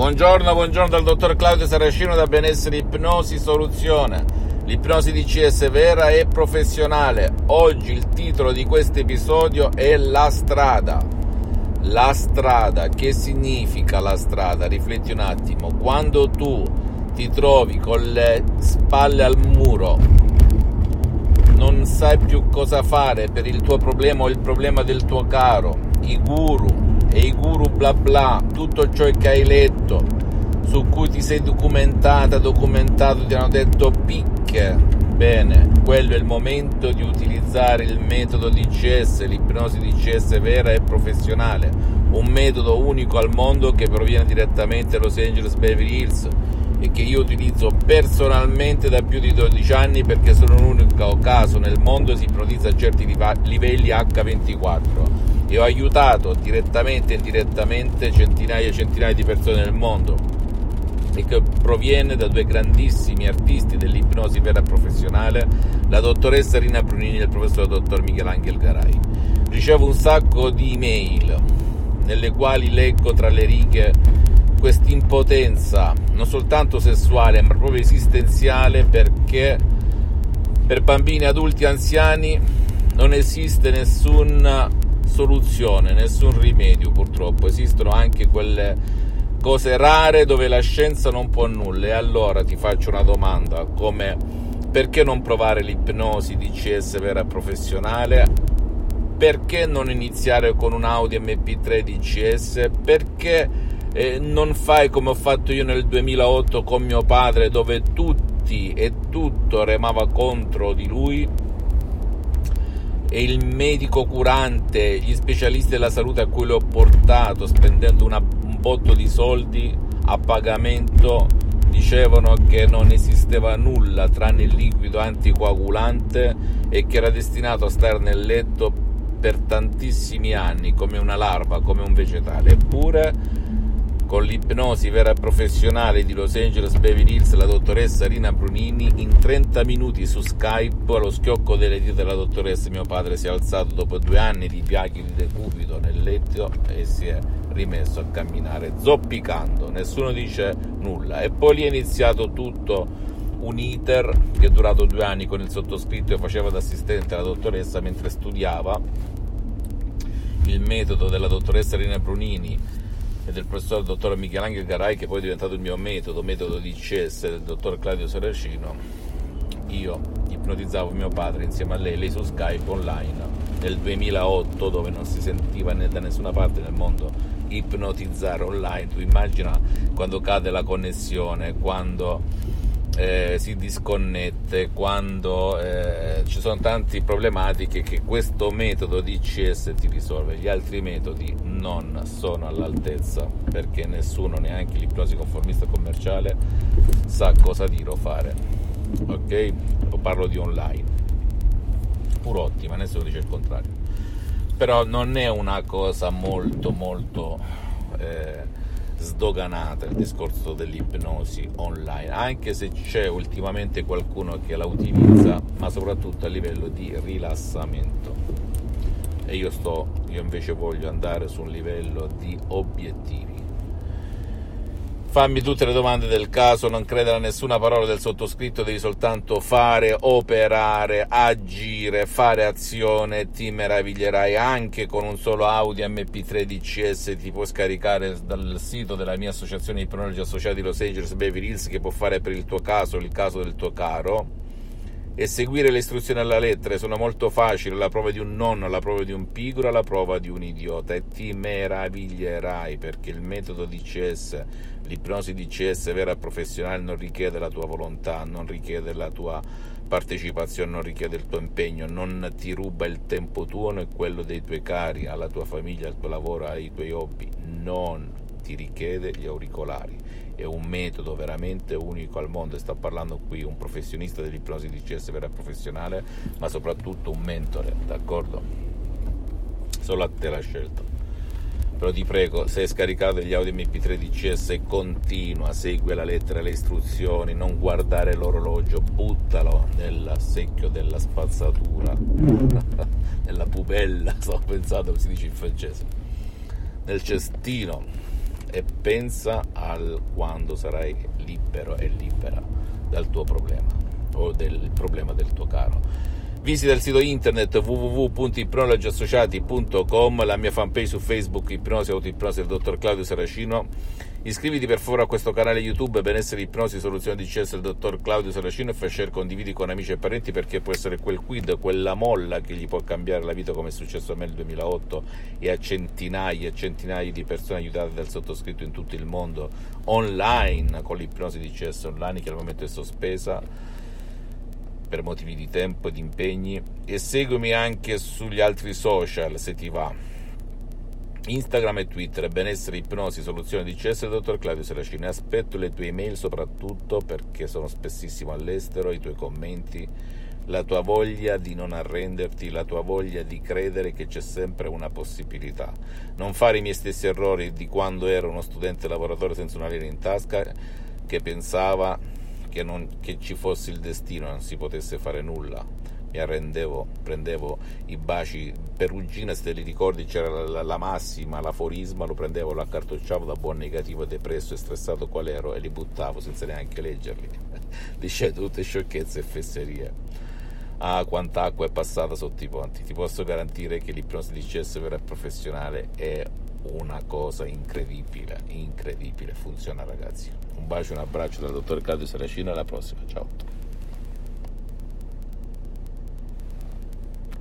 Buongiorno, buongiorno dal dottor Claudio Saracino da Benessere Ipnosi Soluzione. L'ipnosi di CS vera e professionale. Oggi il titolo di questo episodio è La strada. La strada, che significa la strada? Rifletti un attimo. Quando tu ti trovi con le spalle al muro, non sai più cosa fare per il tuo problema o il problema del tuo caro, i guru, e i guru bla bla, tutto ciò che hai letto, su cui ti sei documentata, documentato, ti hanno detto picche. Bene, quello è il momento di utilizzare il metodo DCS, l'ipnosi DCS vera e professionale, un metodo unico al mondo che proviene direttamente da Los Angeles Beverly Hills e che io utilizzo personalmente da più di 12 anni perché sono l'unico caso nel mondo si ipnotizza a certi livelli H24 e ho aiutato direttamente e indirettamente centinaia e centinaia di persone nel mondo e che proviene da due grandissimi artisti dell'ipnosi vera professionale, la dottoressa Rina Brunini e il professor dottor Michelangelo Garai. Ricevo un sacco di email nelle quali leggo tra le righe questa impotenza non soltanto sessuale ma proprio esistenziale perché per bambini, adulti, anziani non esiste nessun soluzione, nessun rimedio purtroppo, esistono anche quelle cose rare dove la scienza non può nulla e allora ti faccio una domanda come perché non provare l'ipnosi DCS vera professionale? Perché non iniziare con un Audi MP3 DCS? Perché eh, non fai come ho fatto io nel 2008 con mio padre dove tutti e tutto remava contro di lui? E il medico curante, gli specialisti della salute a cui l'ho portato spendendo una, un botto di soldi a pagamento dicevano che non esisteva nulla tranne il liquido anticoagulante e che era destinato a stare nel letto per tantissimi anni come una larva, come un vegetale. Eppure con l'ipnosi vera professionale di Los Angeles Beverly Hills, la dottoressa Rina Brunini, in 30 minuti su Skype, allo schiocco delle dita della dottoressa, mio padre si è alzato dopo due anni di piaghi di decubito nel letto e si è rimesso a camminare zoppicando, nessuno dice nulla. E poi lì è iniziato tutto un iter che è durato due anni con il sottoscritto e faceva da assistente alla dottoressa mentre studiava il metodo della dottoressa Rina Brunini e del professor dottor Michelangelo Garai che poi è diventato il mio metodo, metodo di CS del dottor Claudio Saracino, io ipnotizzavo mio padre insieme a lei, lei su Skype online nel 2008 dove non si sentiva da nessuna parte del mondo ipnotizzare online, tu immagina quando cade la connessione, quando eh, si disconnette, quando eh, ci sono tante problematiche che questo metodo di CS ti risolve, gli altri metodi non sono all'altezza perché nessuno, neanche l'ipnosi conformista commerciale, sa cosa dire o fare. Ok? Parlo di online. Pur ottima, nessuno dice il contrario. Però non è una cosa molto molto eh, sdoganata il discorso dell'ipnosi online, anche se c'è ultimamente qualcuno che la utilizza, ma soprattutto a livello di rilassamento. E io sto, io invece voglio andare su un livello di obiettivi Fammi tutte le domande del caso, non credere a nessuna parola del sottoscritto, devi soltanto fare, operare, agire, fare azione, ti meraviglierai anche con un solo Audi MP3 DCS, ti puoi scaricare dal sito della mia associazione di pronologi associati Los Angeles Beverly Hills che può fare per il tuo caso, il caso del tuo caro e seguire le istruzioni alla lettera sono molto facili, la prova di un nonno, la prova di un pigro, la prova di un idiota. E ti meraviglierai perché il metodo DCS L'ipnosi DCS vera e professionale non richiede la tua volontà, non richiede la tua partecipazione, non richiede il tuo impegno, non ti ruba il tempo tuo e quello dei tuoi cari, alla tua famiglia, al tuo lavoro, ai tuoi hobby, non ti richiede gli auricolari. È un metodo veramente unico al mondo sta parlando qui un professionista dell'ipnosi DCS vera professionale, ma soprattutto un mentore, d'accordo? Solo a te la scelta però ti prego, se hai scaricato gli audio MP3 DCS, continua, segui la lettera e le istruzioni, non guardare l'orologio, buttalo nel secchio della spazzatura, nella pubella, stavo pensando come si dice in francese, nel cestino e pensa al quando sarai libero e libera dal tuo problema o del problema del tuo caro. Visita il sito internet www.ipnologiassociati.com, la mia fanpage su Facebook Ipnosi Autoipnosi del dottor Claudio Saracino. Iscriviti per favore a questo canale YouTube Benessere Ipnosi Soluzione di CS del dottor Claudio Saracino e fai share, condividi con amici e parenti perché può essere quel quid, quella molla che gli può cambiare la vita come è successo a me nel 2008 e a centinaia e centinaia di persone aiutate dal sottoscritto in tutto il mondo online con l'ipnosi di CS online che al momento è sospesa per motivi di tempo e di impegni e seguimi anche sugli altri social se ti va. Instagram e Twitter, benessere, ipnosi, soluzione di CS, dottor Claudio Seracini. Aspetto le tue email soprattutto perché sono spessissimo all'estero, i tuoi commenti, la tua voglia di non arrenderti, la tua voglia di credere che c'è sempre una possibilità. Non fare i miei stessi errori di quando ero uno studente lavoratore senza una lira in tasca che pensava che, non, che ci fosse il destino, non si potesse fare nulla. Mi arrendevo, prendevo i baci perugina, se te li ricordi c'era la, la, la massima, l'aforisma, lo prendevo, lo accartocciavo da buon negativo, depresso e stressato qual ero e li buttavo senza neanche leggerli. Dicevo tutte sciocchezze e fesserie. Ah, quanta acqua è passata sotto i ponti. Ti posso garantire che l'ipnosi di CS vera professionale è una cosa incredibile, incredibile. Funziona, ragazzi. Un bacio, un abbraccio dal dottor Claudio Saracino. Alla prossima, ciao.